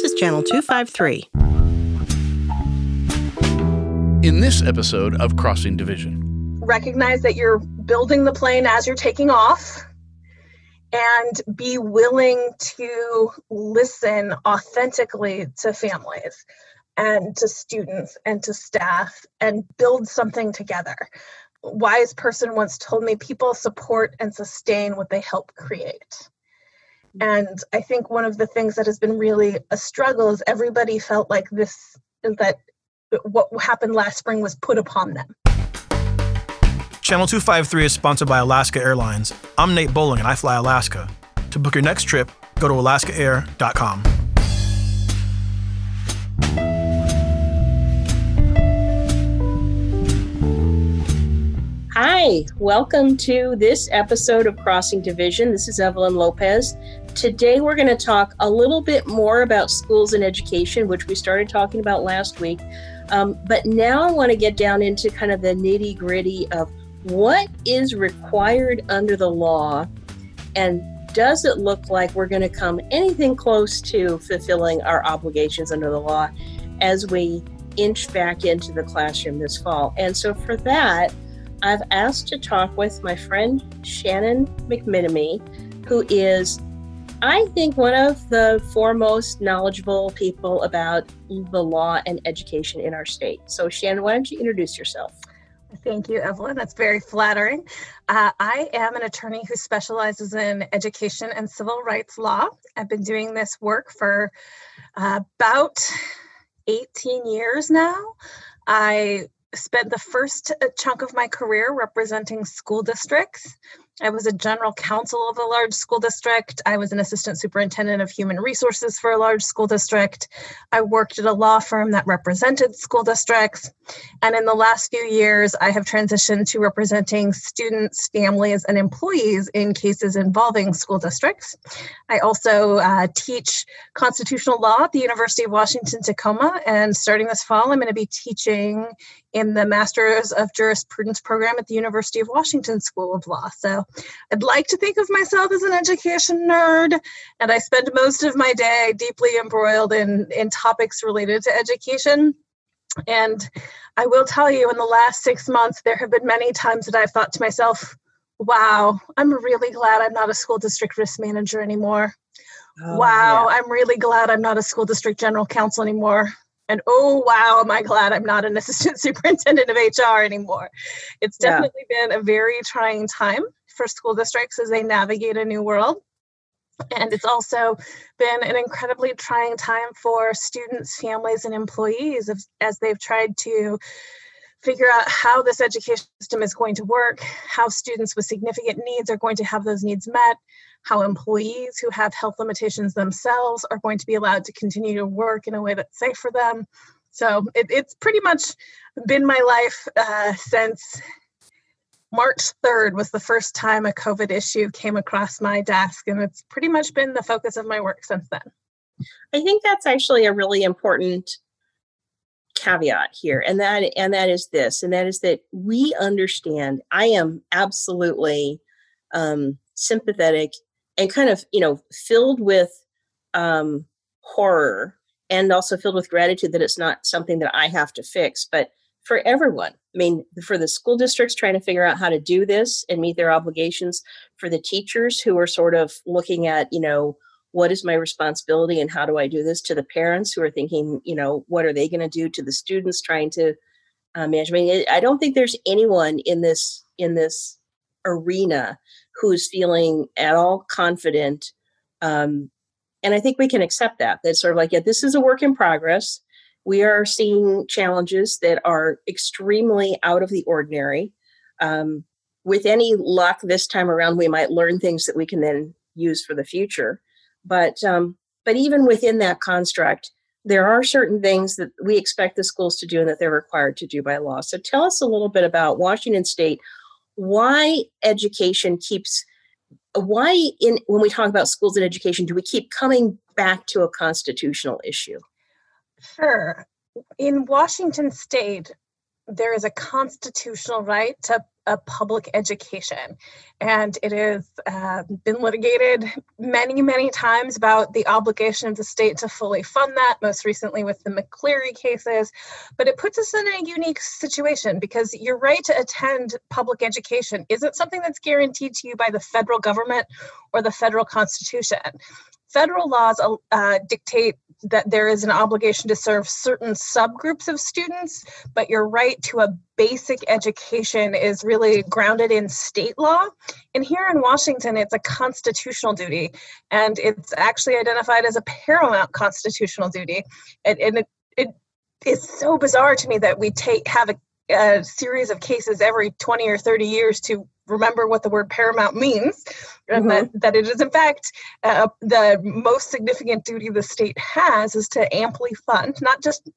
This is Channel 253. In this episode of Crossing Division, recognize that you're building the plane as you're taking off and be willing to listen authentically to families and to students and to staff and build something together. A wise person once told me people support and sustain what they help create. And I think one of the things that has been really a struggle is everybody felt like this that what happened last spring was put upon them. Channel 253 is sponsored by Alaska Airlines. I'm Nate Bowling and I fly Alaska. To book your next trip, go to alaskaair.com. Hi, welcome to this episode of Crossing Division. This is Evelyn Lopez. Today we're going to talk a little bit more about schools and education, which we started talking about last week. Um, but now I want to get down into kind of the nitty gritty of what is required under the law and does it look like we're going to come anything close to fulfilling our obligations under the law as we inch back into the classroom this fall? And so for that, I've asked to talk with my friend Shannon McMinimee, who is, I think, one of the foremost knowledgeable people about the law and education in our state. So, Shannon, why don't you introduce yourself? Thank you, Evelyn. That's very flattering. Uh, I am an attorney who specializes in education and civil rights law. I've been doing this work for uh, about 18 years now. I spent the first uh, chunk of my career representing school districts I was a general counsel of a large school district. I was an assistant superintendent of human resources for a large school district. I worked at a law firm that represented school districts. And in the last few years, I have transitioned to representing students, families, and employees in cases involving school districts. I also uh, teach constitutional law at the University of Washington Tacoma. And starting this fall, I'm going to be teaching in the Masters of Jurisprudence program at the University of Washington School of Law. So I'd like to think of myself as an education nerd, and I spend most of my day deeply embroiled in, in topics related to education. And I will tell you, in the last six months, there have been many times that I've thought to myself, wow, I'm really glad I'm not a school district risk manager anymore. Oh, wow, yeah. I'm really glad I'm not a school district general counsel anymore. And oh, wow, am I glad I'm not an assistant superintendent of HR anymore. It's definitely yeah. been a very trying time for school districts as they navigate a new world. And it's also been an incredibly trying time for students, families, and employees as, they've tried to figure out how this education system is going to work, how students with significant needs are going to have those needs met, how employees who have health limitations themselves are going to be allowed to continue to work in a way that's safe for them. So it, it's pretty much been my life uh, since March 3rd was the first time a COVID issue came across my desk, and it's pretty much been the focus of my work since then. I think that's actually a really important caveat here and that and that is this and that is that we understand i am absolutely um sympathetic and kind of you know filled with um horror and also filled with gratitude that it's not something that i have to fix but for everyone. I mean, for the school districts trying to figure out how to do this and meet their obligations, for the teachers who are sort of looking at, you know, what is my responsibility and how do I do this, to the parents who are thinking, you know, what are they going to do, to the students trying to uh, manage. I mean, I don't think there's anyone in this in this arena who's feeling at all confident. Um, and I think we can accept that. That's sort of like, yeah, this is a work in progress we are seeing challenges that are extremely out of the ordinary. Um, with any luck this time around, we might learn things that we can then use for the future. But um, but even within that construct, there are certain things that we expect the schools to do and that they're required to do by law. So tell us a little bit about Washington State, why education keeps why in when we talk about schools and education do we keep coming back to a constitutional issue? Sure. In Washington state, there is a constitutional right to a public education. And it has uh, been litigated many, many times about the obligation of the state to fully fund that, most recently with the McCleary cases. But it puts us in a unique situation because your right to attend public education isn't something that's guaranteed to you by the federal government or the federal constitution. Federal laws uh, dictate that there is an obligation to serve certain subgroups of students, but your right to a basic education is really grounded in state law. And here in Washington, it's a constitutional duty, and it's actually identified as a paramount constitutional duty. And, and it, it is so bizarre to me that we take have a a series of cases every 20 or 30 years to remember what the word paramount means and mm-hmm. that, that it is in fact uh, the most significant duty the state has is to amply fund not just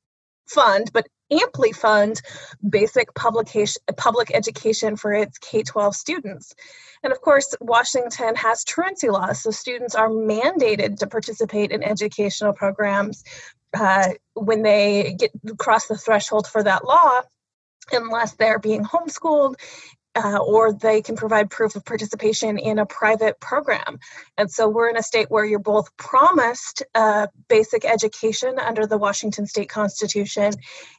fund but amply fund basic publication public education for its k-12 students and of course washington has truancy laws so students are mandated to participate in educational programs uh, when they get cross the threshold for that law unless they're being homeschooled uh, or they can provide proof of participation in a private program. And so we're in a state where you're both promised uh, basic education under the Washington State Constitution,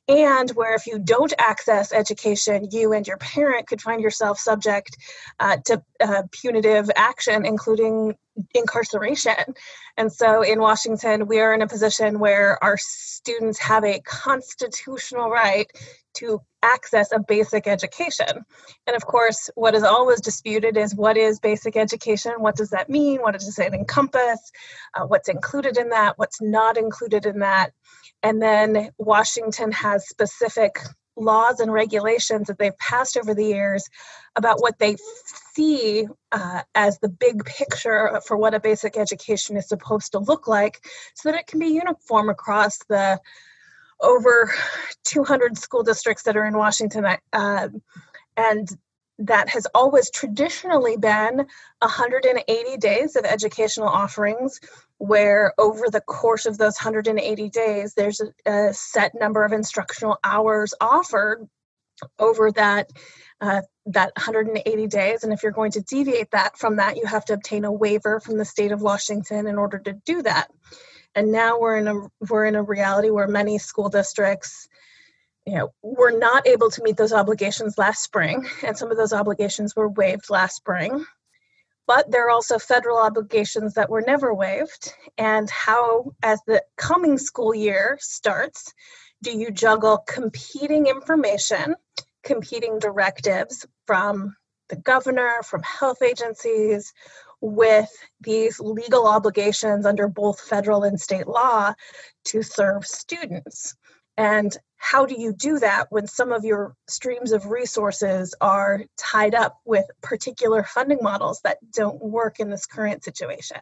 and where if you don't access education, you and your parent could find yourself subject uh, to uh, punitive action, including incarceration. And so in Washington, we are in a position where our students have a constitutional right to access a basic education. And of course, what is always disputed is what is basic education? What does that mean? What does it encompass? Uh, what's included in that? What's not included in that? And then Washington has specific laws and regulations that they've passed over the years about what they see uh, as the big picture for what a basic education is supposed to look like so that it can be uniform across the over 200 school districts that are in Washington. Uh, and that has always traditionally been 180 days of educational offerings where over the course of those 180 days there's a, a set number of instructional hours offered over that uh, that 180 days. And if you're going to deviate that from that you have to obtain a waiver from the state of washington in order to do that. And now we're in a we're in a reality where many school districts you know we were not able to meet those obligations last spring and some of those obligations were waived last spring but there are also federal obligations that were never waived and how as the coming school year starts do you juggle competing information competing directives from the governor from health agencies with these legal obligations under both federal and state law to serve students. And how do you do that when some of your streams of resources are tied up with particular funding models that don't work in this current situation?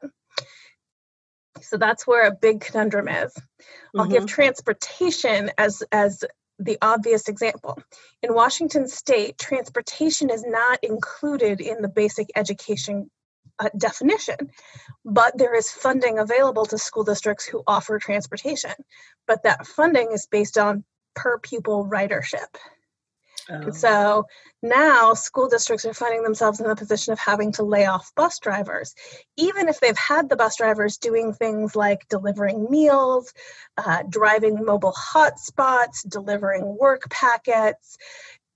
So that's where a big conundrum is. Mm-hmm. I'll give mm-hmm. transportation as as the obvious example. In Washington state, transportation is not included in the basic education uh, definition, but there is funding available to school districts who offer transportation. But that funding is based on per pupil ridership. Oh. So now school districts are finding themselves in the position of having to lay off bus drivers, even if they've had the bus drivers doing things like delivering meals, uh, driving mobile hotspots, delivering work packets,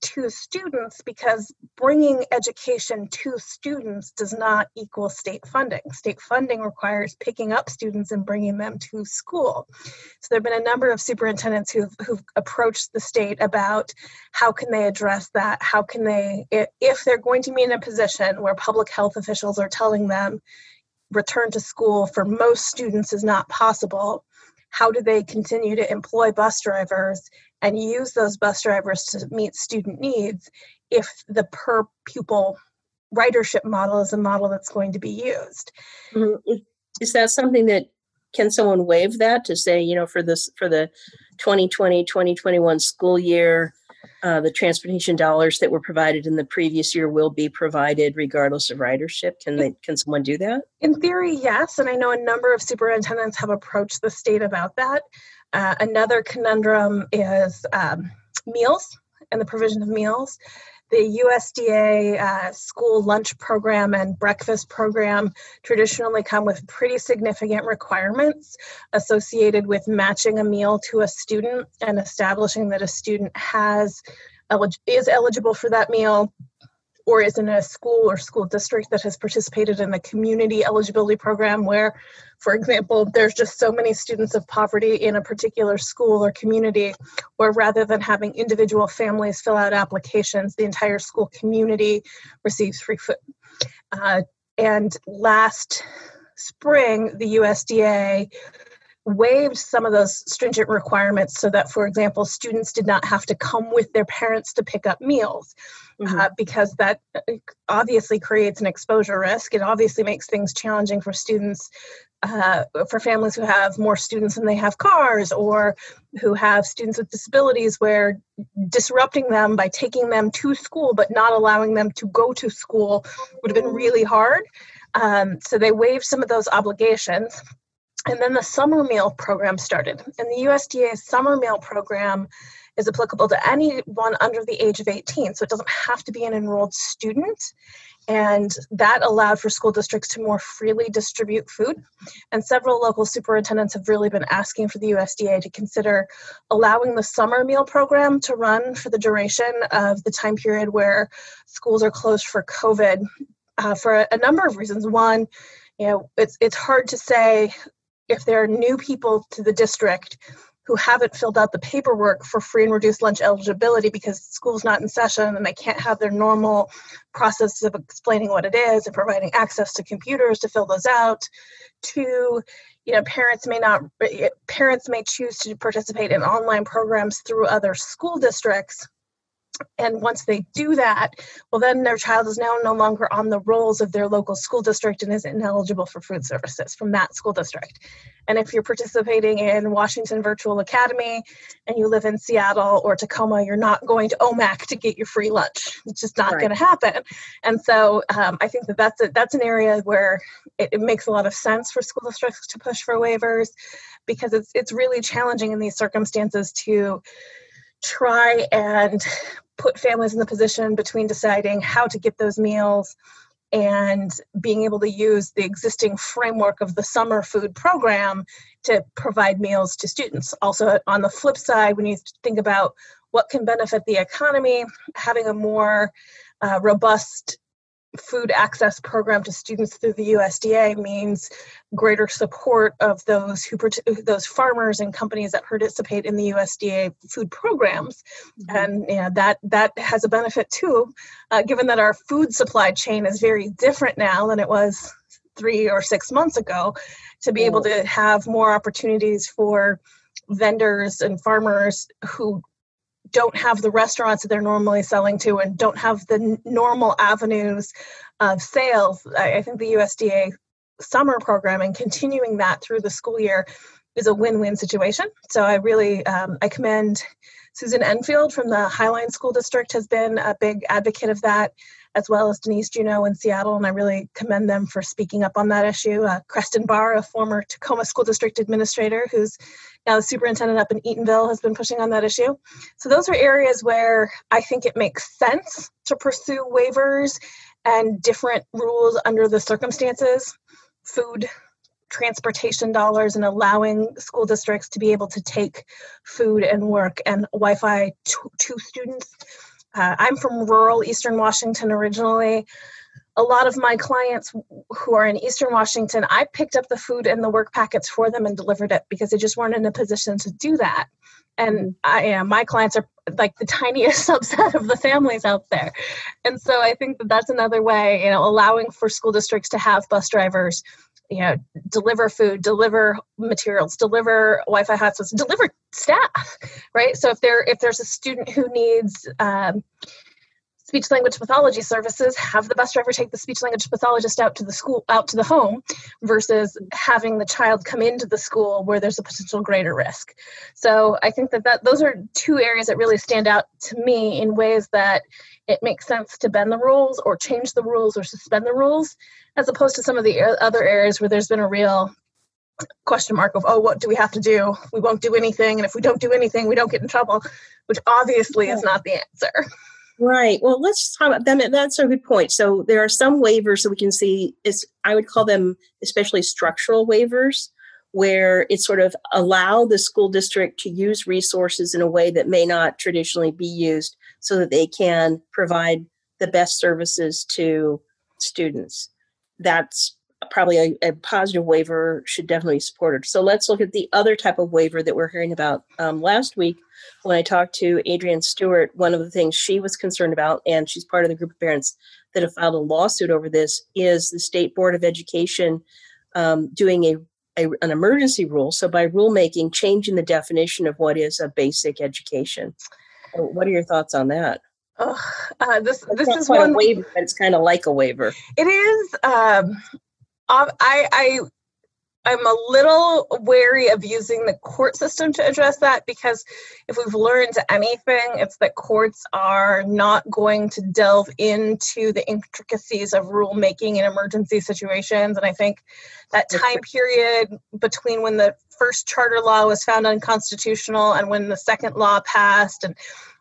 to students because bringing education to students does not equal state funding. State funding requires picking up students and bringing them to school. So there have been a number of superintendents who've, who've approached the state about how can they address that? How can they, if they're going to be in a position where public health officials are telling them return to school for most students is not possible, how do they continue to employ bus drivers and use those bus drivers to meet student needs if the per pupil ridership model is a model that's going to be used. Mm-hmm. Is that something that can someone waive that to say, you know, for this for the 2020 2021 school year, uh, the transportation dollars that were provided in the previous year will be provided regardless of ridership. Can they? Can someone do that? In theory, yes, and I know a number of superintendents have approached the state about that. Uh, another conundrum is um, meals and the provision of meals. The USDA uh, school lunch program and breakfast program traditionally come with pretty significant requirements associated with matching a meal to a student and establishing that a student has is eligible for that meal or is in a school or school district that has participated in the community eligibility program where for example there's just so many students of poverty in a particular school or community where rather than having individual families fill out applications the entire school community receives free food uh, and last spring the usda waived some of those stringent requirements so that, for example, students did not have to come with their parents to pick up meals. Mm-hmm. Uh, because that uh, obviously creates an exposure risk. It obviously makes things challenging for students, uh, for families who have more students than they have cars, or who have students with disabilities, where disrupting them by taking them to school but not allowing them to go to school would have been really hard. Um, so they waived some of those obligations. And then the summer meal program started. And the USDA summer meal program is applicable to anyone under the age of 18. So it doesn't have to be an enrolled student. And that allowed for school districts to more freely distribute food. And several local superintendents have really been asking for the USDA to consider allowing the summer meal program to run for the duration of the time period where schools are closed for COVID uh, for a number of reasons. One, you know, it's it's hard to say if there are new people to the district who haven't filled out the paperwork for free and reduced lunch eligibility because school's not in session and they can't have their normal process of explaining what it is and providing access to computers to fill those out. to you know, parents may not eh, parents may choose to participate in online programs through other school districts and once they do that, well, then their child is now no longer on the rolls of their local school district and is ineligible for food services from that school district. And if you're participating in Washington Virtual Academy and you live in Seattle or Tacoma, you're not going to Omak to get your free lunch. It's just not right. going to happen. And so um, I think that that's, a, that's an area where it, it makes a lot of sense for school districts to push for waivers because it's, it's really challenging in these circumstances to try and put families in the position between deciding how to get those meals and being able to use the existing framework of the summer food program to provide meals to students. Also, on the flip side, when you think about what can benefit the economy, having a more uh, robust food access program to students through the USDA means greater support of those who those farmers and companies that participate in the USDA food programs, mm-hmm. and you know, that that has a benefit too, uh, given that our food supply chain is very different now than it was three or six months ago, to be able to have more opportunities for vendors and farmers who don't have the restaurants that they're normally selling to and don't have the n- normal avenues of sales. I, I think the USDA summer program and continuing that through the school year is a win-win situation. So I really um, I commend Susan Enfield from the Highline School District has been a big advocate of that, as well as Denise Juneau in Seattle, and I really commend them for speaking up on that issue. Uh, Krestin Bahr, a former Tacoma School District administrator who's now the superintendent up in Eatonville, has been pushing on that issue. So those are areas where I think it makes sense to pursue waivers and different rules under the circumstances. Food transportation dollars and allowing school districts to be able to take food and work and Wi-Fi to, to students. Uh, I'm from rural Eastern Washington originally. A lot of my clients who are in Eastern Washington, I picked up the food and the work packets for them and delivered it because they just weren't in a position to do that. And mm-hmm. I am my clients are like the tiniest subset of the families out there. And so I think that that's another way, you know, allowing for school districts to have bus drivers you know deliver food deliver materials deliver wi-fi hotspots deliver staff right? So if there if there's a student who needs um, speech language pathology services have the bus driver take the speech language pathologist out to the school out to the home versus having the child come into the school where there's a potential greater risk. So i think that, that those are two areas that really stand out to me in ways that it makes sense to bend the rules or change the rules or suspend the rules as opposed to some of the other areas where there's been a real question mark of oh what do we have to do we won't do anything and if we don't do anything we don't get in trouble which obviously is not the answer Right. Well, let's talk about them. That's a good point. So there are some waivers that we can see is I would call them especially structural waivers where it sort of allow the school district to use resources in a way that may not traditionally be used so that they can provide the best services to students. That's probably a, a positive waiver should definitely be supported. So let's look at the other type of waiver that we're hearing about. Um, last week, when I talked to Adrienne Stewart, one of the things she was concerned about, and she's part of the group of parents that have filed a lawsuit over this, is the State Board of Education um, doing a, a, an emergency rule. So by rulemaking, changing the definition of what is a basic education. What are your thoughts on that? Oh, uh, this It's this is one. waiver, but it's kind of like a waiver. It is. Um, I I I'm a little wary of using the court system to address that because if we've learned anything, it's that courts are not going to delve into the intricacies of rulemaking in emergency situations. And I think that time period between when the first charter law was found unconstitutional and when the second law passed and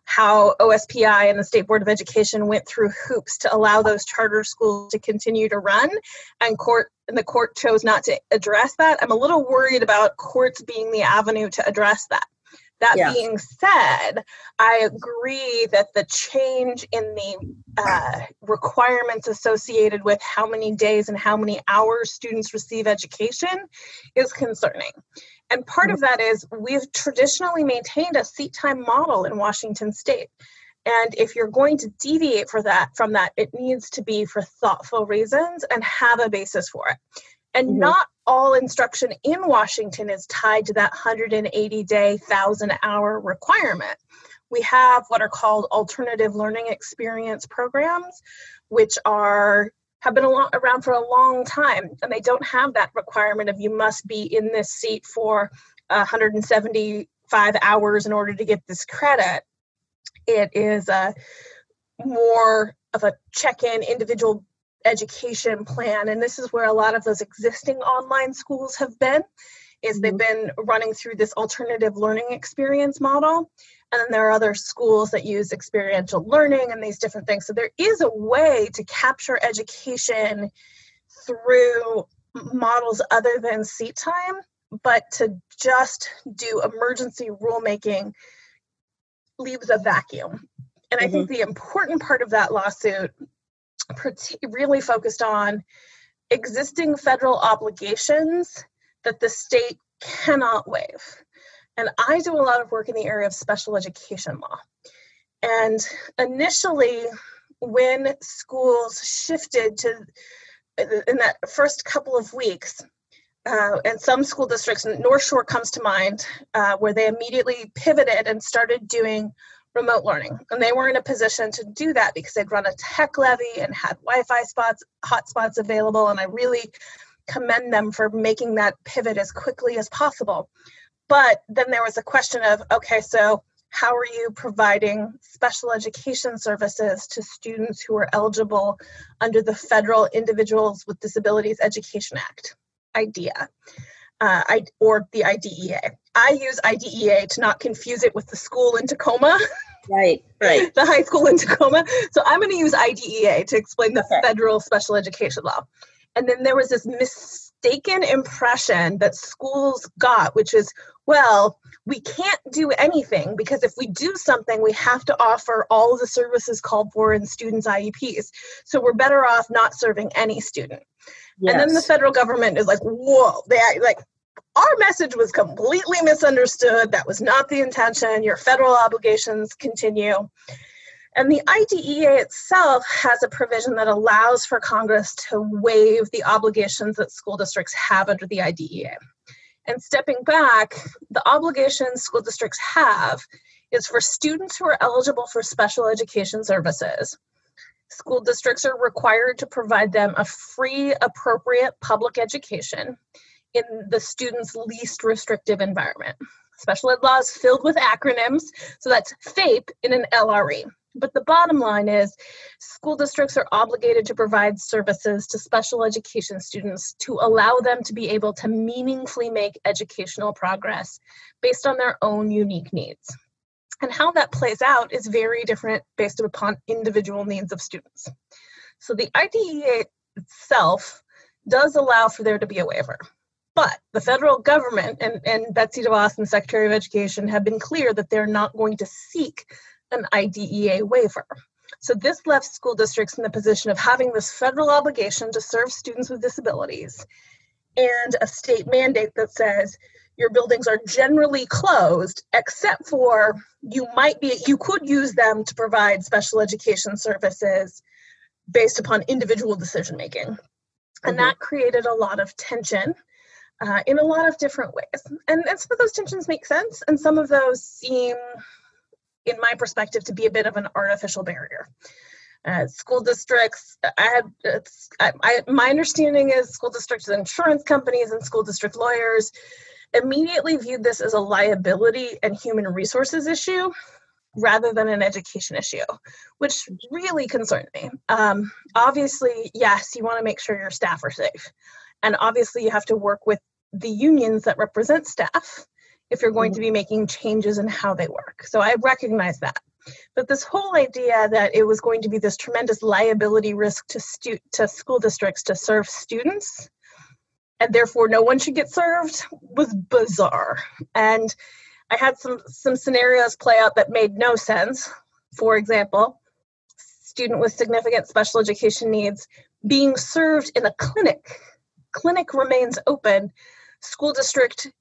how OSPI and the State Board of Education went through hoops to allow those charter schools to continue to run, and court and the court chose not to address that. I'm a little worried about courts being the avenue to address that. That Yeah. being said, I agree that the change in the uh, requirements associated with how many days and how many hours students receive education is concerning. And part of that is we've traditionally maintained a seat time model in Washington state. And if you're going to deviate for that from that, it needs to be for thoughtful reasons and have a basis for it. And Mhm. not all instruction in Washington is tied to that 180 day, 1,000 hour requirement. We have what are called alternative learning experience programs, which are have been around for a long time, and they don't have that requirement of you must be in this seat for 175 hours in order to get this credit. It is a more of a check-in individual education plan, and this is where a lot of those existing online schools have been. Is they've mm-hmm. been running through this alternative learning experience model, and then there are other schools that use experiential learning and these different things. So there is a way to capture education through models other than seat time, but to just do emergency rulemaking leaves a vacuum. And I think mm-hmm. the important part of that lawsuit really focused on existing federal obligations that the state cannot waive. And I do a lot of work in the area of special education law. And initially, when schools shifted to in that first couple of weeks, uh, and some school districts, North Shore comes to mind, uh, where they immediately pivoted and started doing remote learning. And they were in a position to do that because they'd run a tech levy and had Wi-Fi spots, hotspots available. And I really commend them for making that pivot as quickly as possible. But then there was a question of, okay, so how are you providing special education services to students who are eligible under the federal Individuals with Disabilities Education Act, IDEA, uh, I, or the IDEA? I use IDEA to not confuse it with the school in Tacoma, Right, right. the high school in Tacoma. So I'm going to use IDEA to explain the Okay. federal special education law. And then there was this mistaken impression that schools got, which is, well, we can't do anything because if we do something, we have to offer all the services called for in students' IEPs. So we're better off not serving any student. And then the federal government is like, whoa, they act- like our message was completely misunderstood. That was not the intention. Your federal obligations continue. And the IDEA itself has a provision that allows for Congress to waive the obligations that school districts have under the IDEA. And stepping back, the obligations school districts have is for students who are eligible for special education services. School districts are required to provide them a free, appropriate public education in the student's least restrictive environment. Special ed law is filled with acronyms, so that's FAPE in an LRE. But the bottom line is school districts are obligated to provide services to special education students to allow them to be able to meaningfully make educational progress based on their own unique needs. And how that plays out is very different based upon individual needs of students. So the IDEA itself does allow for there to be a waiver. But the federal government and, and Betsy DeVos and Secretary of Education have been clear that they're not going to seek an IDEA waiver. So this left school districts in the position of having this federal obligation to serve students with disabilities and a state mandate that says your buildings are generally closed except for you might be you could use them to provide special education services based upon individual decision making and mm-hmm. that created a lot of tension uh, in a lot of different ways and, and some of those tensions make sense and some of those seem in my perspective to be a bit of an artificial barrier uh, school districts i had it's I, I, my understanding is school districts insurance companies and school district lawyers immediately viewed this as a liability and human resources issue rather than an education issue, which really concerned me. Um, obviously, yes, you want to make sure your staff are safe. And obviously, you have to work with the unions that represent staff if you're going to be making changes in how they work. So I recognize that. But this whole idea that it was going to be this tremendous liability risk to, stu- to school districts to serve students and therefore no one should get served was bizarre. And I had some some scenarios play out that made no sense. For example, student with significant special education needs being served in a clinic. Clinic remains open. School district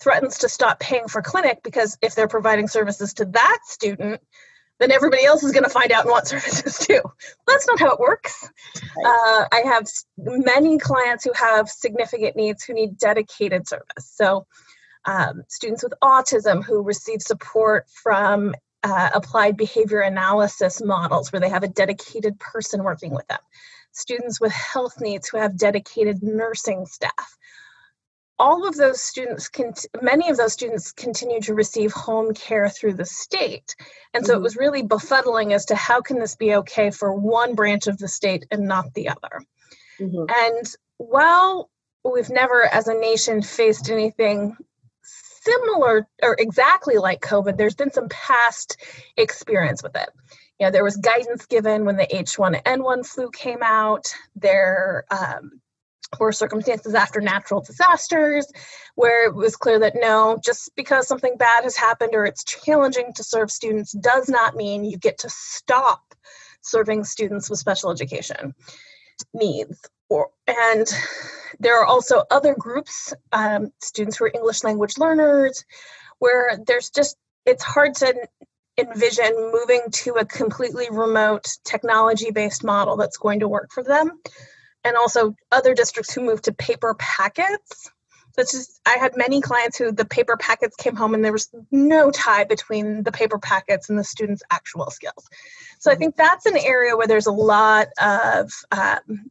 threatens to stop paying for clinic because if they're providing services to that student, then everybody else is going to find out and want services too. That's not how it works. Uh, I have many clients who have significant needs who need dedicated service. So, um, students with autism who receive support from uh, applied behavior analysis models where they have a dedicated person working with them. Students with health needs who have dedicated nursing staff all of those students, many of those students continue to receive home care through the state. And so mm-hmm. it was really befuddling as to how can this be okay for one branch of the state and not the other. Mm-hmm. And while we've never as a nation faced anything similar or exactly like COVID, there's been some past experience with it. You know, there was guidance given when the H1N1 flu came out. There, um, or circumstances after natural disasters where it was clear that no, just because something bad has happened or it's challenging to serve students does not mean you get to stop serving students with special education needs. Or, and there are also other groups, um, students who are English language learners, where there's just, it's hard to envision moving to a completely remote technology based model that's going to work for them and also other districts who moved to paper packets. It's just, I had many clients who the paper packets came home and there was no tie between the paper packets and the students' actual skills. So I think that's an area where there's a lot of um,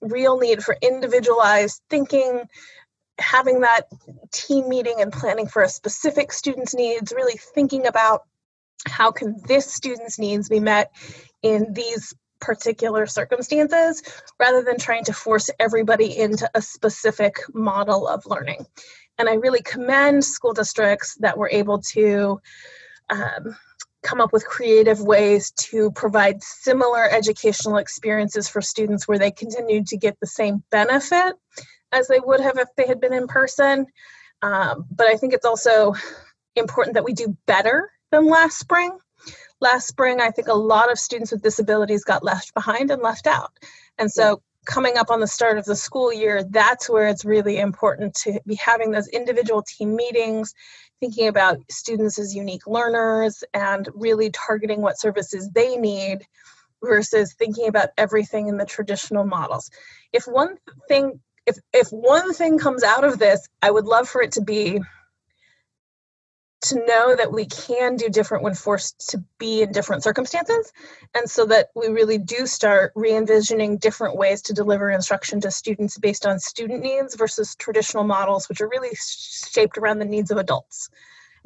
real need for individualized thinking, having that team meeting and planning for a specific student's needs, really thinking about how can this student's needs be met in these particular circumstances rather than trying to force everybody into a specific model of learning. And I really commend school districts that were able to um, come up with creative ways to provide similar educational experiences for students where they continued to get the same benefit as they would have if they had been in person. Um, but I think it's also important that we do better than last spring last spring, I think a lot of students with disabilities got left behind and left out. And so, coming up on the start of the school year, that's where it's really important to be having those individual team meetings, thinking about students as unique learners, and really targeting what services they need versus thinking about everything in the traditional models. If one thing if if one thing comes out of this, I would love for it to be to know that we can do different when forced to be in different circumstances. And so that we really do start re-envisioning different ways to deliver instruction to students based on student needs versus traditional models which are really shaped around the needs of adults.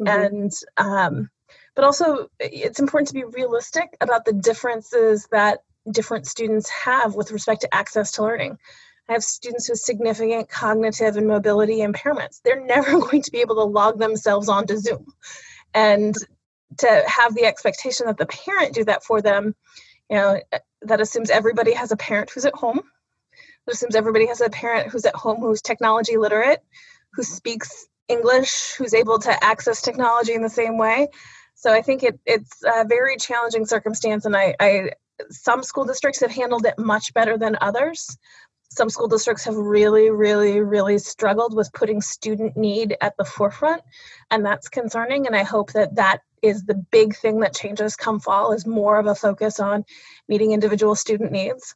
Mm-hmm. and um, but also it's important to be realistic about the differences that different students have with respect to access to learning I have students with significant cognitive and mobility impairments. They're never going to be able to log themselves onto Zoom. And to have the expectation that the parent do that for them, you know, eh, that assumes everybody has a parent who's at home. That assumes everybody has a parent who's at home who's technology literate, who speaks English, who's able to access technology in the same way. So I think it, it's a very challenging circumstance, and I, I some school districts have handled it much better than others. Some school districts have really, really, really struggled with putting student need at the forefront, and that's concerning. And I hope that that is the big thing that changes come fall is more of a focus on meeting individual student needs.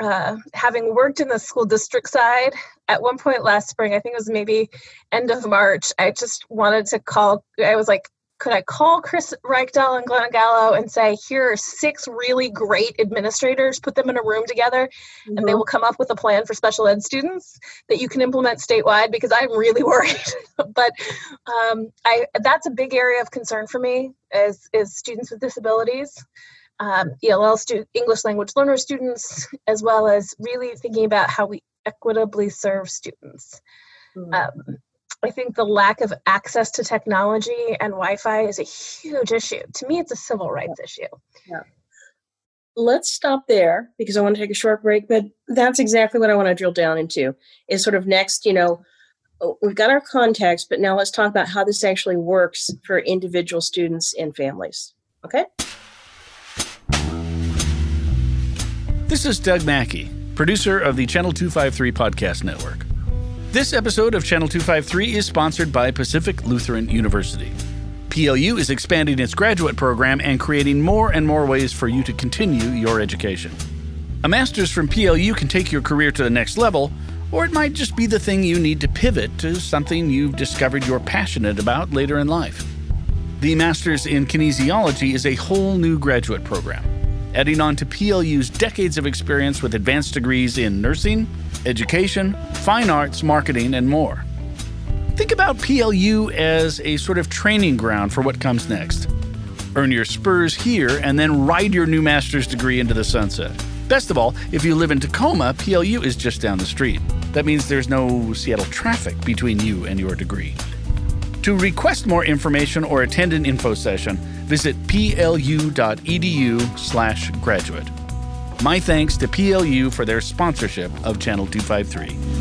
Uh, having worked in the school district side at one point last spring, I think it was maybe end of March, I just wanted to call. I was like, could I call Chris Reykdal and Glenna Gallo and say, here are six really great administrators, put them in a room together, mm-hmm. and they mm-hmm. will come up with a plan for special ed students that you can implement statewide? Because I'm really worried. but um, I that's a big area of concern for me is, is students with disabilities. Um, ELL student, English language learner students, as well as really thinking about how we equitably serve students. Mm-hmm. Um, I think the lack of access to technology and Wi Fi is a huge issue. To me, it's a civil rights issue. Yeah. Let's stop there because I want to take a short break, but that's exactly what I want to drill down into is sort of next, you know, oh, we've got our context, but now let's talk about how this actually works for individual students and families. Okay? This is Doug Mackey, producer of the Channel 253 Podcast Network. This episode of Channel 253 is sponsored by Pacific Lutheran University. PLU is expanding its graduate program and creating more and more ways for you to continue your education. A master's from PLU can take your career to the next level, or it might just be the thing you need to pivot to something you've discovered you're passionate about later in life. The Master's in Kinesiology is a whole new graduate program, adding on to PLU's decades of experience with advanced degrees in nursing, education, fine arts, marketing, and more. Think about PLU as a sort of training ground for what comes next. Earn your spurs here and then ride your new master's degree into the sunset. Best of all, if you live in Tacoma, PLU is just down the street. That means there's no Seattle traffic between you and your degree. To request more information or attend an info session, visit plu.edu/graduate. My thanks to PLU for their sponsorship of Channel 253.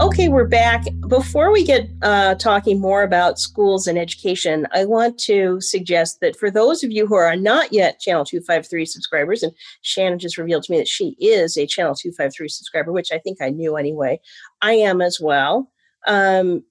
Okay, we're back. Before we get uh, talking more about schools and education, I want to suggest that for those of you who are not yet Channel 253 subscribers, and Shannon just revealed to me that she is a Channel 253 subscriber, which I think I knew anyway. I am as well. Um,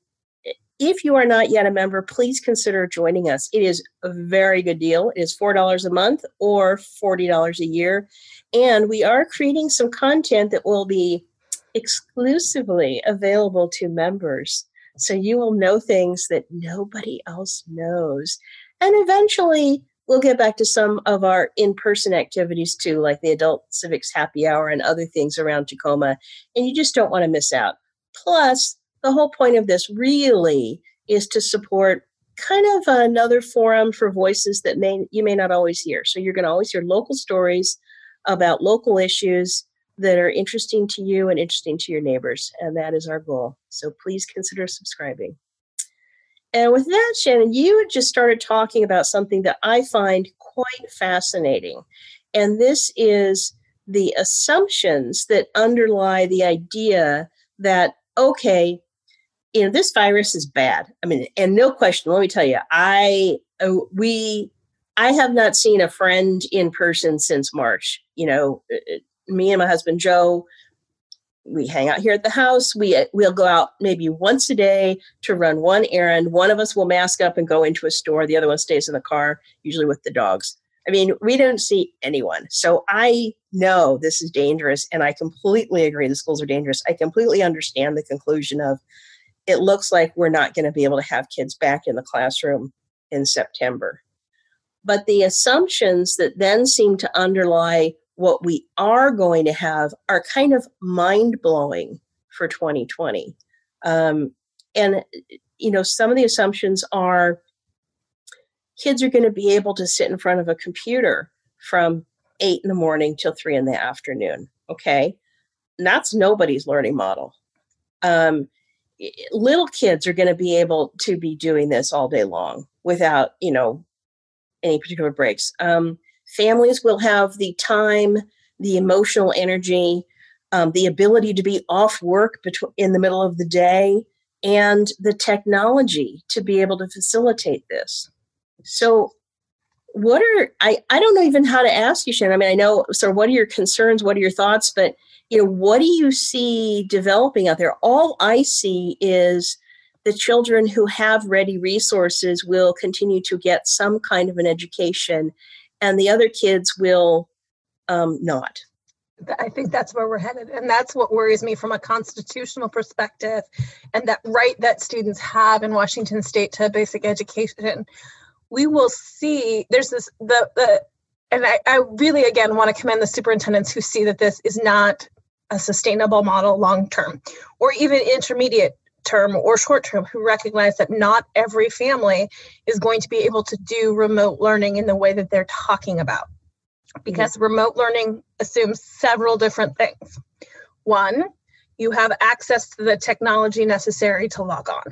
if you are not yet a member, please consider joining us. It is a very good deal. It is $4 a month or $40 a year. And we are creating some content that will be exclusively available to members. So you will know things that nobody else knows. And eventually, we'll get back to some of our in person activities too, like the Adult Civics Happy Hour and other things around Tacoma. And you just don't want to miss out. Plus, the whole point of this really is to support kind of another forum for voices that may you may not always hear. So you're going to always hear local stories about local issues that are interesting to you and interesting to your neighbors, and that is our goal. So please consider subscribing. And with that, Shannon, you had just started talking about something that I find quite fascinating. And this is the assumptions that underlie the idea that, okay, you know this virus is bad. I mean and no question let me tell you i uh, we i have not seen a friend in person since march. You know uh, uh, me and my husband joe we hang out here at the house. We we'll go out maybe once a day to run one errand. One of us will mask up and go into a store. The other one stays in the car usually with the dogs. I mean we don't see anyone. So i know this is dangerous and i completely agree the schools are dangerous. I completely understand the conclusion of it looks like we're not going to be able to have kids back in the classroom in September. But the assumptions that then seem to underlie what we are going to have are kind of mind blowing for 2020. Um, and, you know, some of the assumptions are kids are going to be able to sit in front of a computer from eight in the morning till three in the afternoon. Okay. And that's nobody's learning model. Um, little kids are going to be able to be doing this all day long without you know any particular breaks. Um, families will have the time the emotional energy um, the ability to be off work between, in the middle of the day and the technology to be able to facilitate this. So what are I, I don't know even how to ask you shannon. I mean i know so what are your concerns? What are your thoughts? But you know what do you see developing out there all i see is the children who have ready resources will continue to get some kind of an education and the other kids will um, not I think that's where we're headed. And that's what worries me from a constitutional perspective and that right that students have in Washington state to basic education. We will see there's this the the and I, I really again want to commend the superintendents who see that this is not a sustainable model long term or even intermediate term or short term who recognize that not every family is going to be able to do remote learning in the way that they're talking about. Because mm-hmm. remote learning assumes several different things. One you have access to the technology necessary to log on.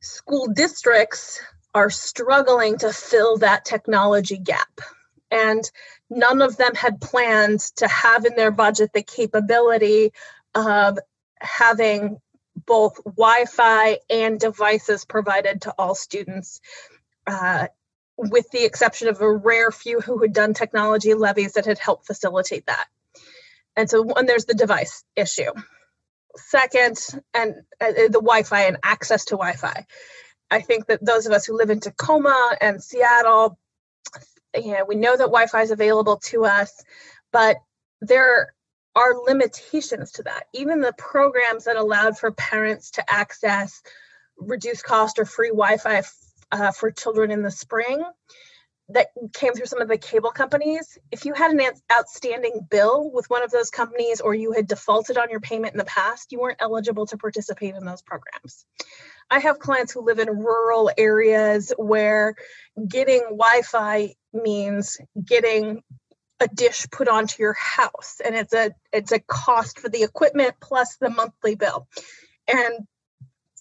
School districts are struggling to fill that technology gap and none of them had planned to have in their budget the capability of having both Wi-Fi and devices provided to all students, uh, with the exception of a rare few who had done technology levies that had helped facilitate that. And so, one, there's the device issue. Second, and uh, the Wi-Fi and access to Wi-Fi. I think that those of us who live in Tacoma and Seattle you know, we know that Wi-Fi is available to us, but there are limitations to that. Even the programs that allowed for parents to access reduced cost or free Wi-Fi uh, for children in the spring that came through some of the cable companies. If you had an outstanding bill with one of those companies or you had defaulted on your payment in the past, you weren't eligible to participate in those programs. I have clients who live in rural areas where getting Wi Fi means getting a dish put onto your house and it's a it's a cost for the equipment plus the monthly bill. And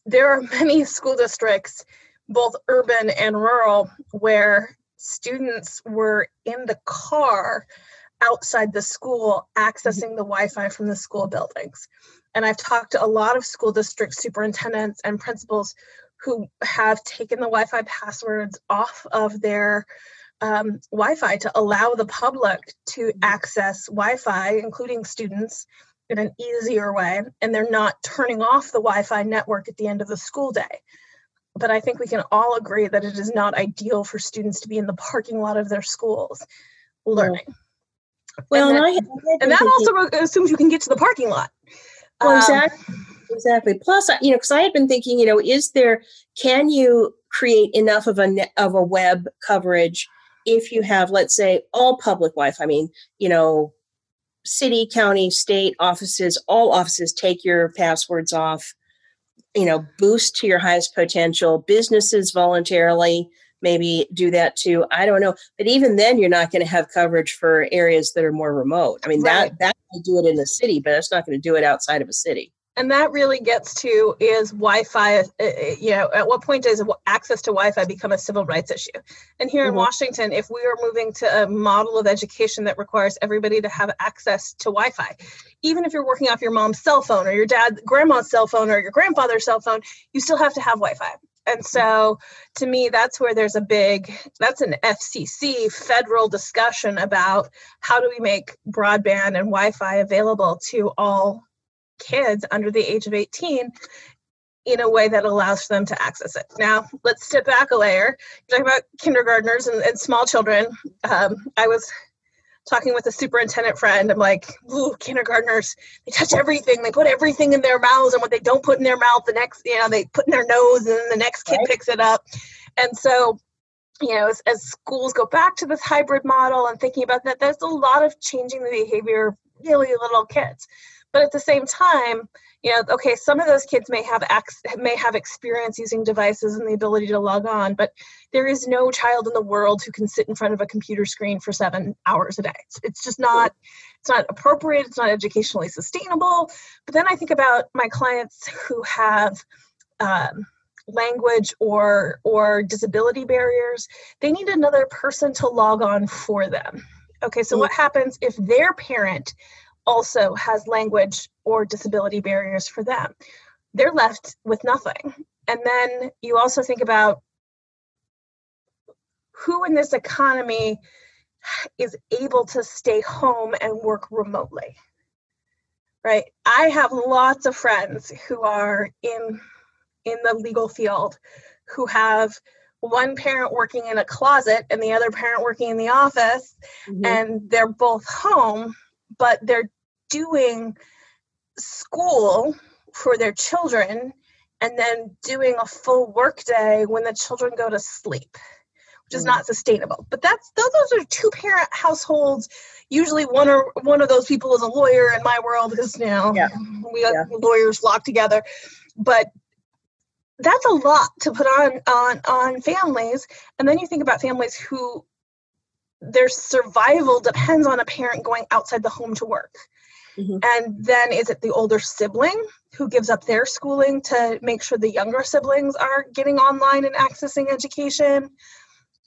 there are many school districts both urban and rural where students were in the car outside the school mm-hmm. accessing the wi-fi from the school buildings and I've talked to a lot of school district superintendents and principals who have taken the Wi Fi passwords off of their um, Wi Fi to allow the public to mm-hmm. access Wi Fi, including students, in an easier way. And they're not turning off the Wi Fi network at the end of the school day. But I think we can all agree that it is not ideal for students to be in the parking lot of their schools learning. Well, and, that, and, and that also assumes you can get to the parking lot. Well, um, exactly. Exactly. Plus, you know, because I had been thinking, you know, is there? Can you create enough of a net, of a web coverage if you have, let's say, all public Wi-Fi? I mean, you know, city, county, state offices, all offices take your passwords off. You know, boost to your highest potential. Businesses voluntarily maybe do that too. I don't know, but even then, you're not going to have coverage for areas that are more remote. I mean, right. that that will do it in the city, but it's not going to do it outside of a city. And that really gets to is Wi-Fi. Uh, uh, you know, at what point does access to Wi-Fi become a civil rights issue? And here mm-hmm. in Washington, if we are moving to a model of education that requires everybody to have access to Wi-Fi, even if you're working off your mom's cell phone or your dad, grandma's cell phone or your grandfather's cell phone, you still have to have Wi-Fi. And so to me, that's where there's a big, that's an FCC federal discussion about how do we make broadband and Wi Fi available to all kids under the age of 18 in a way that allows them to access it. Now, let's step back a layer. You're talking about kindergartners and, and small children. Um, I was talking with a superintendent friend. I'm like, ooh, kindergartners, they touch everything. They put everything in their mouths, and what they don't put in their mouth, the next, you know, they put in their nose, and then the next kid right. picks it up. And so, you know, as, as schools go back to this hybrid model and thinking about that, there's a lot of changing the behavior of really little kids. But at the same time you know okay some of those kids may have ac- may have experience using devices and the ability to log on but there is no child in the world who can sit in front of a computer screen for seven hours a day. It's, it's just not it's not appropriate it's not educationally sustainable. But then i think about my clients who have um, language or or disability barriers. They need another person to log on for them. Okay so what happens if their parent also has language or disability barriers for them. They're left with nothing. And then you also think about who in this economy is able to stay home and work remotely. Right? I have lots of friends who are in in the legal field who have one parent working in a closet and the other parent working in the office mm-hmm. and they're both home but they're doing school for their children and then doing a full workday when the children go to sleep which is mm. not sustainable but that's those, those are two parent households usually one or one of those people is a lawyer in my world because you know yeah. we yeah. lawyers locked together but that's a lot to put on on on families and then you think about families who their survival depends on a parent going outside the home to work Mm-hmm. And then is it the older sibling who gives up their schooling to make sure the younger siblings are getting online and accessing education?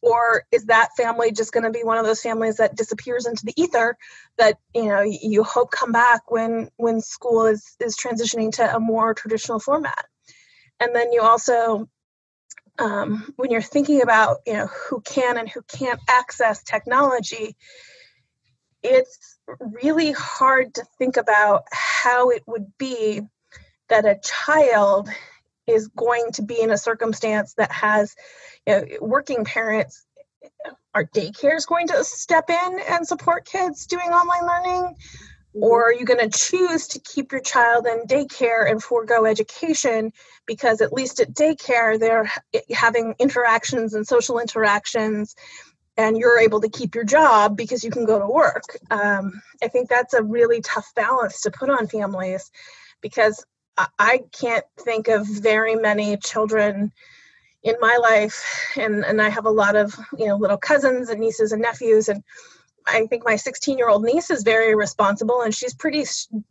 Or is that family just going to be one of those families that disappears into the ether that you know you hope come back when when school is is transitioning to a more traditional format? And then you also um, when you're thinking about you know who can and who can't access technology, it's really hard to think about how it would be that a child is going to be in a circumstance that has you know, working parents are daycares going to step in and support kids doing online learning. Or are you going to choose to keep your child in daycare and forego education because at least at daycare they're having interactions and social interactions and you're able to keep your job because you can go to work. Um, I think that's a really tough balance to put on families because I can't think of very many children in my life, and, and I have a lot of you know little cousins and nieces and nephews, and I think my 16 year old niece is very responsible and she's pretty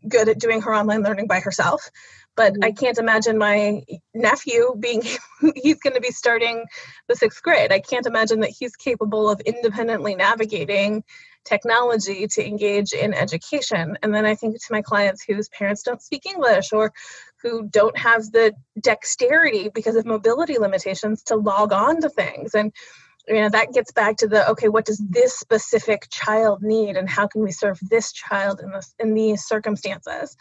good at doing her online learning by herself but I mm-hmm. can't imagine my nephew being he's going to be starting the sixth grade. I can't imagine that he's capable of independently navigating technology to engage in education. And then I think to my clients whose parents don't speak English or who don't have the dexterity because of mobility limitations to log on to things. And you know that gets back to the okay what does this specific child need and how can we serve this child in this in these circumstances?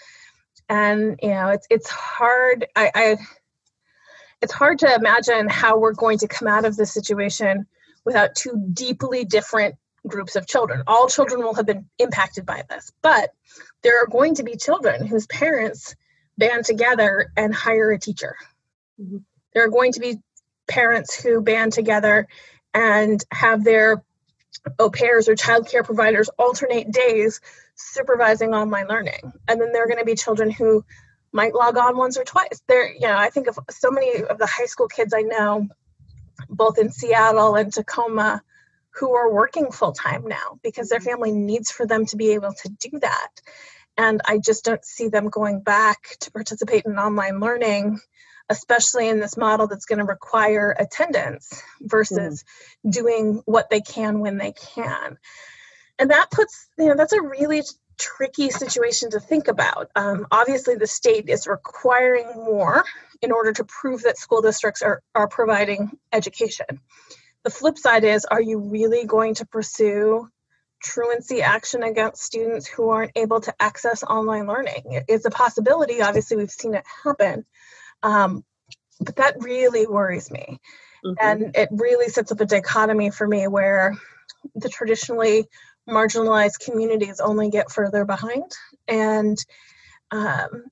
And you know it's it's hard I, I it's hard to imagine how we're going to come out of this situation without two deeply different groups of children. All children will have been impacted by this but there are going to be children whose parents band together and hire a teacher. Mm-hmm. there are going to be parents who band together and have their au pairs or childcare providers alternate days supervising online learning. And then there are going to be children who might log on once or twice. There, you know, I think of so many of the high school kids I know, both in Seattle and Tacoma, who are working full time now because their family needs for them to be able to do that. And I just don't see them going back to participate in online learning, especially in this model that's going to require attendance versus mm. doing what they can when they can. And that puts you know that's a really tricky situation to think about. Um, obviously the state is requiring more in order to prove that school districts are, are providing education. The flip side is are you really going to pursue truancy action against students who aren't able to access online learning? It's a possibility. Obviously we've seen it happen um, but that really worries me mm-hmm. and it really sets up a dichotomy for me where the traditionally marginalized communities only get further behind and um,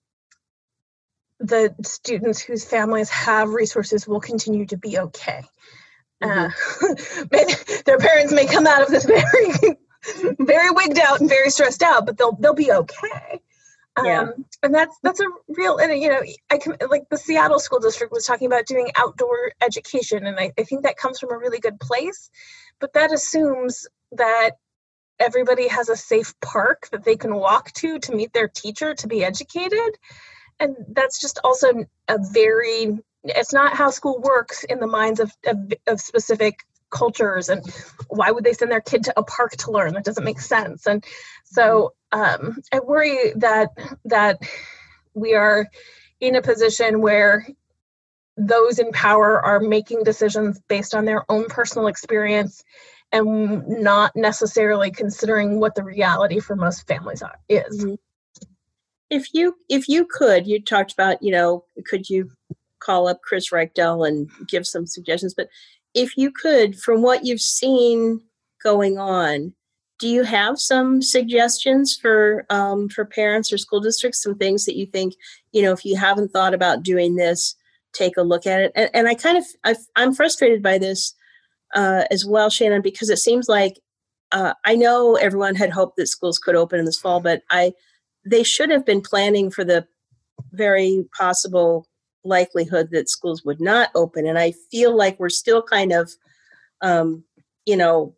the students whose families have resources will continue to be okay uh, mm-hmm. their parents may come out of this very very wigged out and very stressed out but they'll they'll be okay yeah. Um, and that's that's a real and you know i can like the seattle school district was talking about doing outdoor education and I, I think that comes from a really good place but that assumes that everybody has a safe park that they can walk to to meet their teacher to be educated and that's just also a very it's not how school works in the minds of, of, of specific cultures and why would they send their kid to a park to learn that doesn't make sense and so um, i worry that that we are in a position where those in power are making decisions based on their own personal experience and not necessarily considering what the reality for most families are, is. Mm-hmm. If you if you could, you talked about you know could you call up Chris Reykdal and give some suggestions, but if you could, from what you've seen going on, do you have some suggestions for um, for parents or school districts? Some things that you think you know if you haven't thought about doing this, take a look at it. And, and I kind of I, I'm frustrated by this uh, as well, Shannon, because it seems like uh, I know everyone had hoped that schools could open in this fall, but I they should have been planning for the very possible likelihood that schools would not open, and I feel like we're still kind of, um, you know,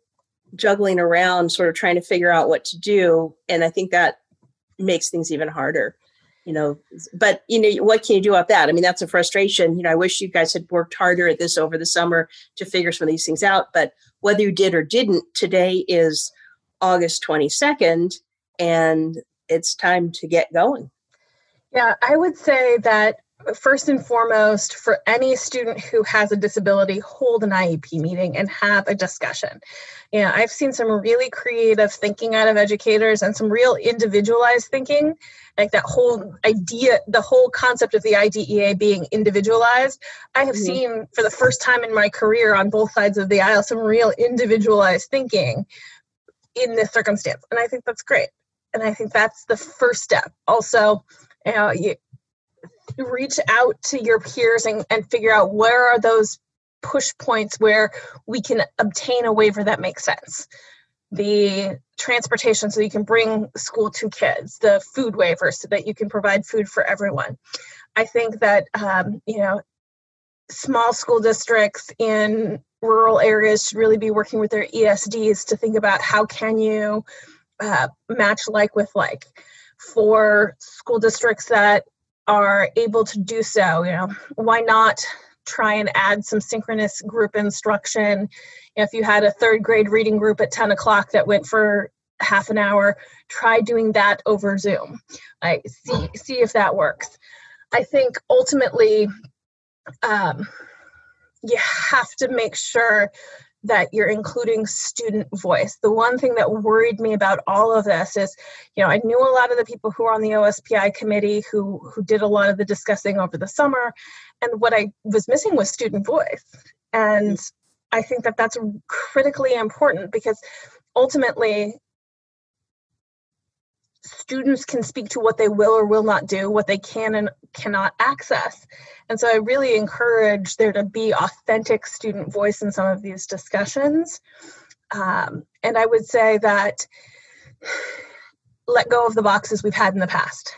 juggling around, sort of trying to figure out what to do, and I think that makes things even harder you know but you know what can you do about that? I mean that's a frustration you know i wish you guys had worked harder at this over the summer to figure some of these things out but whether you did or didn't today is august 22nd and it's time to get going. Yeah i would say that first and foremost, for any student who has a disability, hold an IEP meeting and have a discussion. You know, I've seen some really creative thinking out of educators and some real individualized thinking, like that whole idea, the whole concept of the IDEA being individualized. I have mm-hmm. seen for the first time in my career on both sides of the aisle some real individualized thinking in this circumstance. And I think that's great. And I think that's the first step. Also, you know, you, reach out to your peers and, and figure out where are those push points where we can obtain a waiver that makes sense. The transportation so you can bring school to kids the food waiver so that you can provide food for everyone. I think that um, you know small school districts in rural areas should really be working with their esds to think about how can you uh, match like with like. For school districts that are able to do so, you know, why not try and add some synchronous group instruction? If you had a third grade reading group at 10 o'clock that went for half an hour, try doing that over Zoom. I see see if that works. I think ultimately um, you have to make sure that you're including student voice. The one thing that worried me about all of this is, you know, I knew a lot of the people who are on the OSPI committee who who did a lot of the discussing over the summer, and what I was missing was student voice. And I think that that's critically important because ultimately students can speak to what they will or will not do, what they can and cannot access. And so I really encourage there to be authentic student voice in some of these discussions. Um, and I would say that let go of the boxes we've had in the past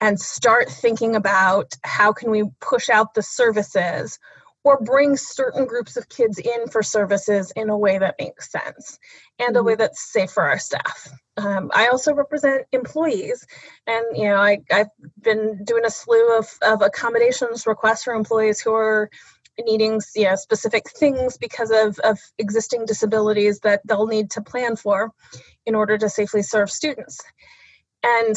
and start thinking about how can we push out the services or bring certain groups of kids in for services in a way that makes sense and a way mm-hmm. that's safe for our staff. Um, I also represent employees, and you know I, I've been doing a slew of, of accommodations requests for employees who are needing you know, specific things because of, of existing disabilities that they'll need to plan for in order to safely serve students. And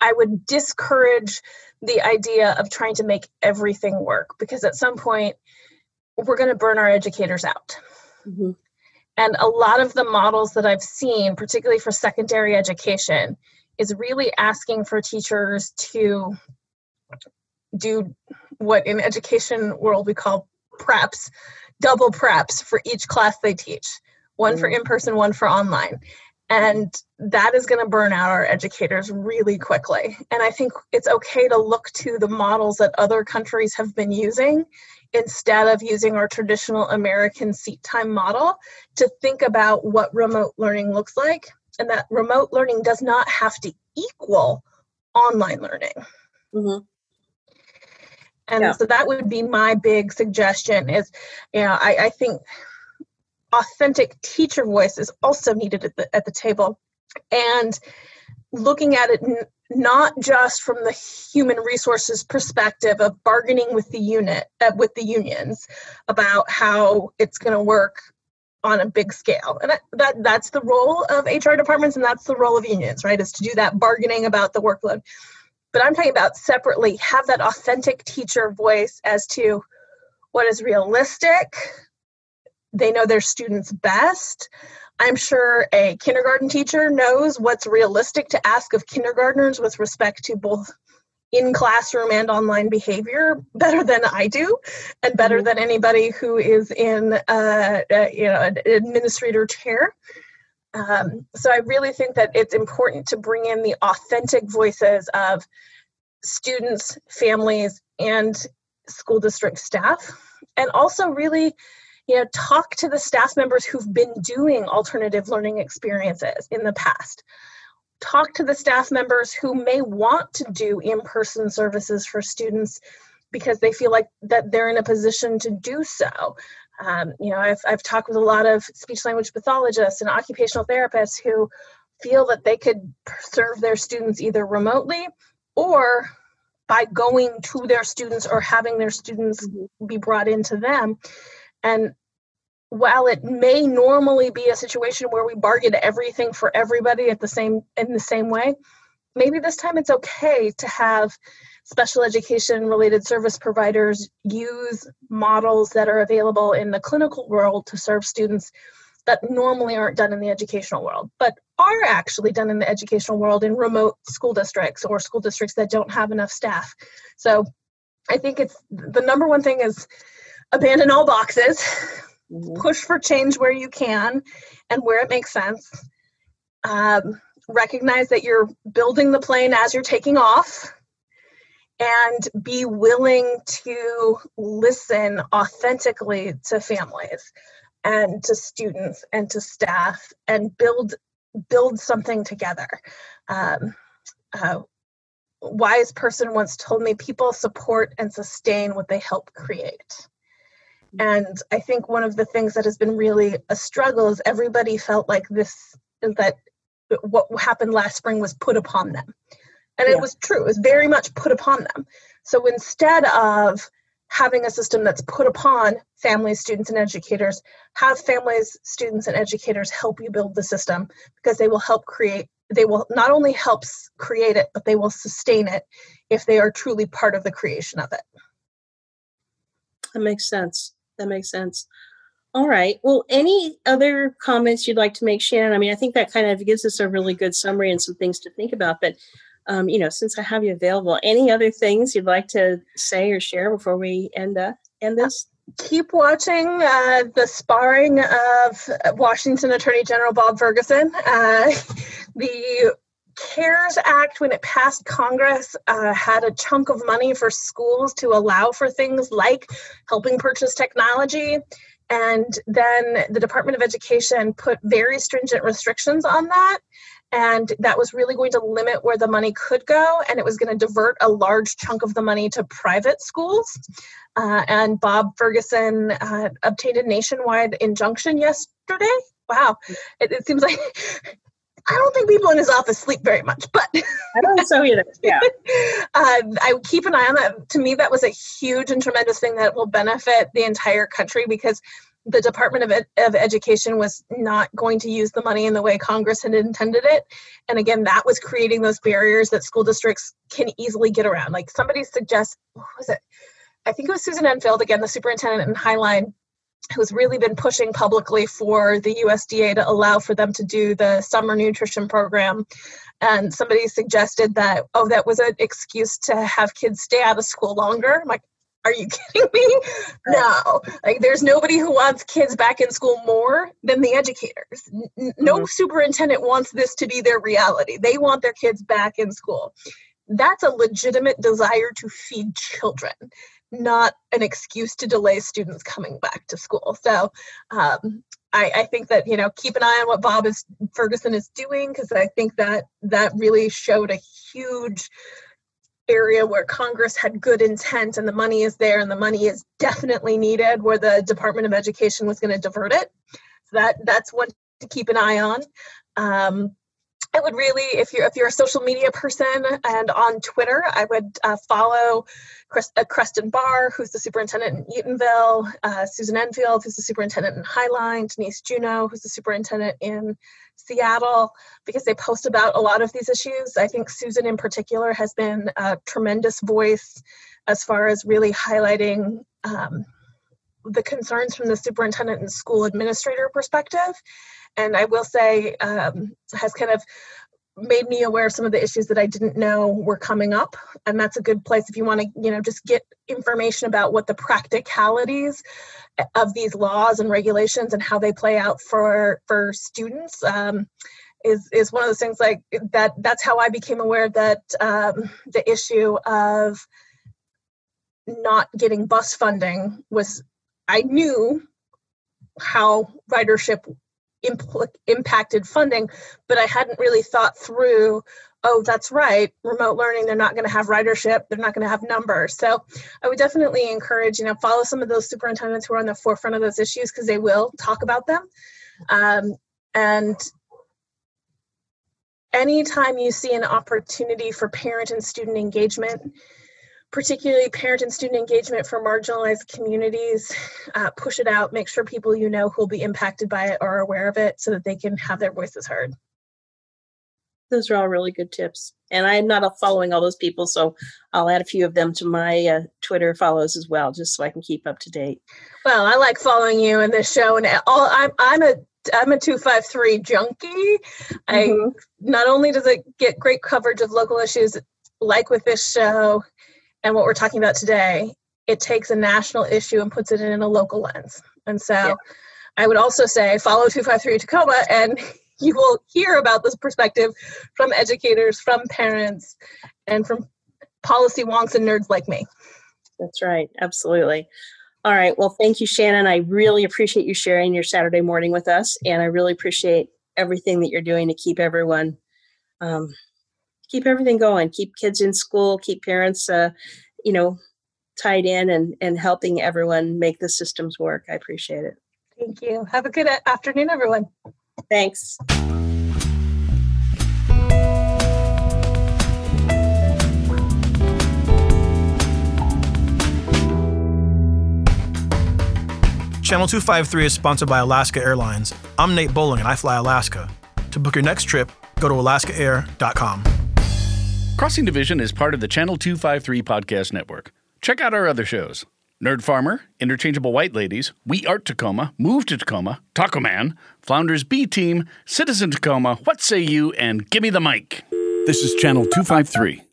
I would discourage the idea of trying to make everything work because at some point we're going to burn our educators out. Mm-hmm. And a lot of the models that I've seen, particularly for secondary education, is really asking for teachers to do what in education world we call preps, double preps for each class they teach, one mm-hmm. for in-person, one for online and that is going to burn out our educators really quickly and i think it's okay to look to the models that other countries have been using instead of using our traditional american seat time model to think about what remote learning looks like and that remote learning does not have to equal online learning. Mm-hmm. And yeah. so that would be my big suggestion is, you know, I, I think authentic teacher voice is also needed at the, at the table. And looking at it n- not just from the human resources perspective of bargaining with the unit uh, with the unions about how it's going to work on a big scale and that, that that's the role of hr departments and that's the role of unions right is to do that bargaining about the workload but i'm talking about separately have that authentic teacher voice as to what is realistic they know their students best I'm sure a kindergarten teacher knows what's realistic to ask of kindergartners with respect to both in classroom and online behavior better than I do, and better mm-hmm. than anybody who is in uh, uh, you know an administrator chair. Um, so I really think that it's important to bring in the authentic voices of students, families, and school district staff, and also really you know talk to the staff members who've been doing alternative learning experiences in the past. Talk to the staff members who may want to do in-person services for students because they feel like that they're in a position to do so. Um, you know I've, I've talked with a lot of speech language pathologists and occupational therapists who feel that they could serve their students either remotely or by going to their students or having their students be brought into them and while it may normally be a situation where we bargain everything for everybody at the same in the same way, maybe this time it's okay to have special education related service providers use models that are available in the clinical world to serve students that normally aren't done in the educational world, but are actually done in the educational world in remote school districts or school districts that don't have enough staff. So I think it's the number one thing is abandon all boxes, mm-hmm. push for change where you can and where it makes sense. Um, recognize that you're building the plane as you're taking off and be willing to listen authentically to families and to students and to staff and build build something together um, uh, wise person once told me people support and sustain what they help create and I think one of the things that has been really a struggle is everybody felt like this that what happened last spring was put upon them. And yeah. it was true, it was very much put upon them. So instead of having a system that's put upon families, students, and educators, have families, students, and educators help you build the system because they will help create, they will not only help create it, but they will sustain it if they are truly part of the creation of it. That makes sense that makes sense. All right. Well, any other comments you'd like to make, Shannon? I mean, I think that kind of gives us a really good summary and some things to think about. But, um, you know, since I have you available, any other things you'd like to say or share before we end uh, end this? Keep watching uh, the sparring of Washington Attorney General Bob Ferguson. Uh, the CARES Act, when it passed Congress, uh, had a chunk of money for schools to allow for things like helping purchase technology. And then the Department of Education put very stringent restrictions on that. And that was really going to limit where the money could go. And it was going to divert a large chunk of the money to private schools. Uh, and Bob Ferguson uh, obtained a nationwide injunction yesterday wow it, it, seems like I don't think people in his office sleep very much, but I don't so either. Yeah. uh, I keep an eye on that. To me, that was a huge and tremendous thing that will benefit the entire country because the Department of, Ed- of Education was not going to use the money in the way Congress had intended it. And again, that was creating those barriers that school districts can easily get around. Like somebody suggests, what was it? I think it was Susan Enfield, again, the superintendent in Highline, who's really been pushing publicly for the USDA to allow for them to do the summer nutrition program. And somebody suggested that, oh, that was an excuse to have kids stay out of school longer. I'm like, are you kidding me? No. Like, there's nobody who wants kids back in school more than the educators. No mm-hmm. superintendent wants this to be their reality. They want their kids back in school. That's a legitimate desire to feed children not an excuse to delay students coming back to school. So um, I, I, think that you know keep an eye on what Bob is Ferguson is doing because I think that that really showed a huge area where Congress had good intent and the money is there and the money is definitely needed where the Department of Education was going to divert it. So that that's one to keep an eye on. Um, I would really, if you're if you're a social media person and on Twitter, I would uh, follow Chris, uh, Krestin Bahr, who's the superintendent in Eatonville, uh, Susan Enfield, who's the superintendent in Highline, Denise Juneau, who's the superintendent in Seattle, because they post about a lot of these issues. I think Susan, in particular, has been a tremendous voice as far as really highlighting um, the concerns from the superintendent and school administrator perspective and I will say um, has kind of made me aware of some of the issues that I didn't know were coming up. And that's a good place if you want to, you know, just get information about what the practicalities of these laws and regulations and how they play out for for students. Um, is is one of those things like that. That's how I became aware that um, the issue of not getting bus funding was. I knew how ridership impacted funding, but I hadn't really thought through. Oh, that's right. Remote learning, they're not going to have ridership. They're not going to have numbers. So I would definitely encourage, you know, follow some of those superintendents who are on the forefront of those issues because they will talk about them. Um, and anytime you see an opportunity for parent and student engagement, particularly parent and student engagement for marginalized communities. Uh, push it out, make sure people you know who will be impacted by it are aware of it so that they can have their voices heard. Those are all really good tips. And I'm not following all those people, so I'll add a few of them to my uh, Twitter follows as well, just so I can keep up to date. Well, I like following you in this show, and all I'm I'm a I'm a 253 junkie. Mm-hmm. I not only does it get great coverage of local issues like with this show, and what we're talking about today, it takes a national issue and puts it in a local lens. And so yeah. I would also say follow 253 Tacoma and you will hear about this perspective from educators, from parents, and from policy wonks and nerds like me. That's right. Absolutely. All right. Well, thank you, Shannon. I really appreciate you sharing your Saturday morning with us. And I really appreciate everything that you're doing to keep everyone um, keep everything going, keep kids in school, keep parents, uh, you know, tied in and, and helping everyone make the systems work. I appreciate it. Thank you. Have a good afternoon, everyone. Thanks. Channel 253 is sponsored by Alaska Airlines. I'm Nate Bowling and I fly Alaska. To book your next trip, go to alaskaair.com. Crossing Division is part of the Channel 253 podcast network. Check out our other shows Nerd Farmer, Interchangeable White Ladies, We Art Tacoma, Move to Tacoma, Taco Man, Flounders B Team, Citizen Tacoma, What Say You, and Gimme the Mic. This is Channel 253.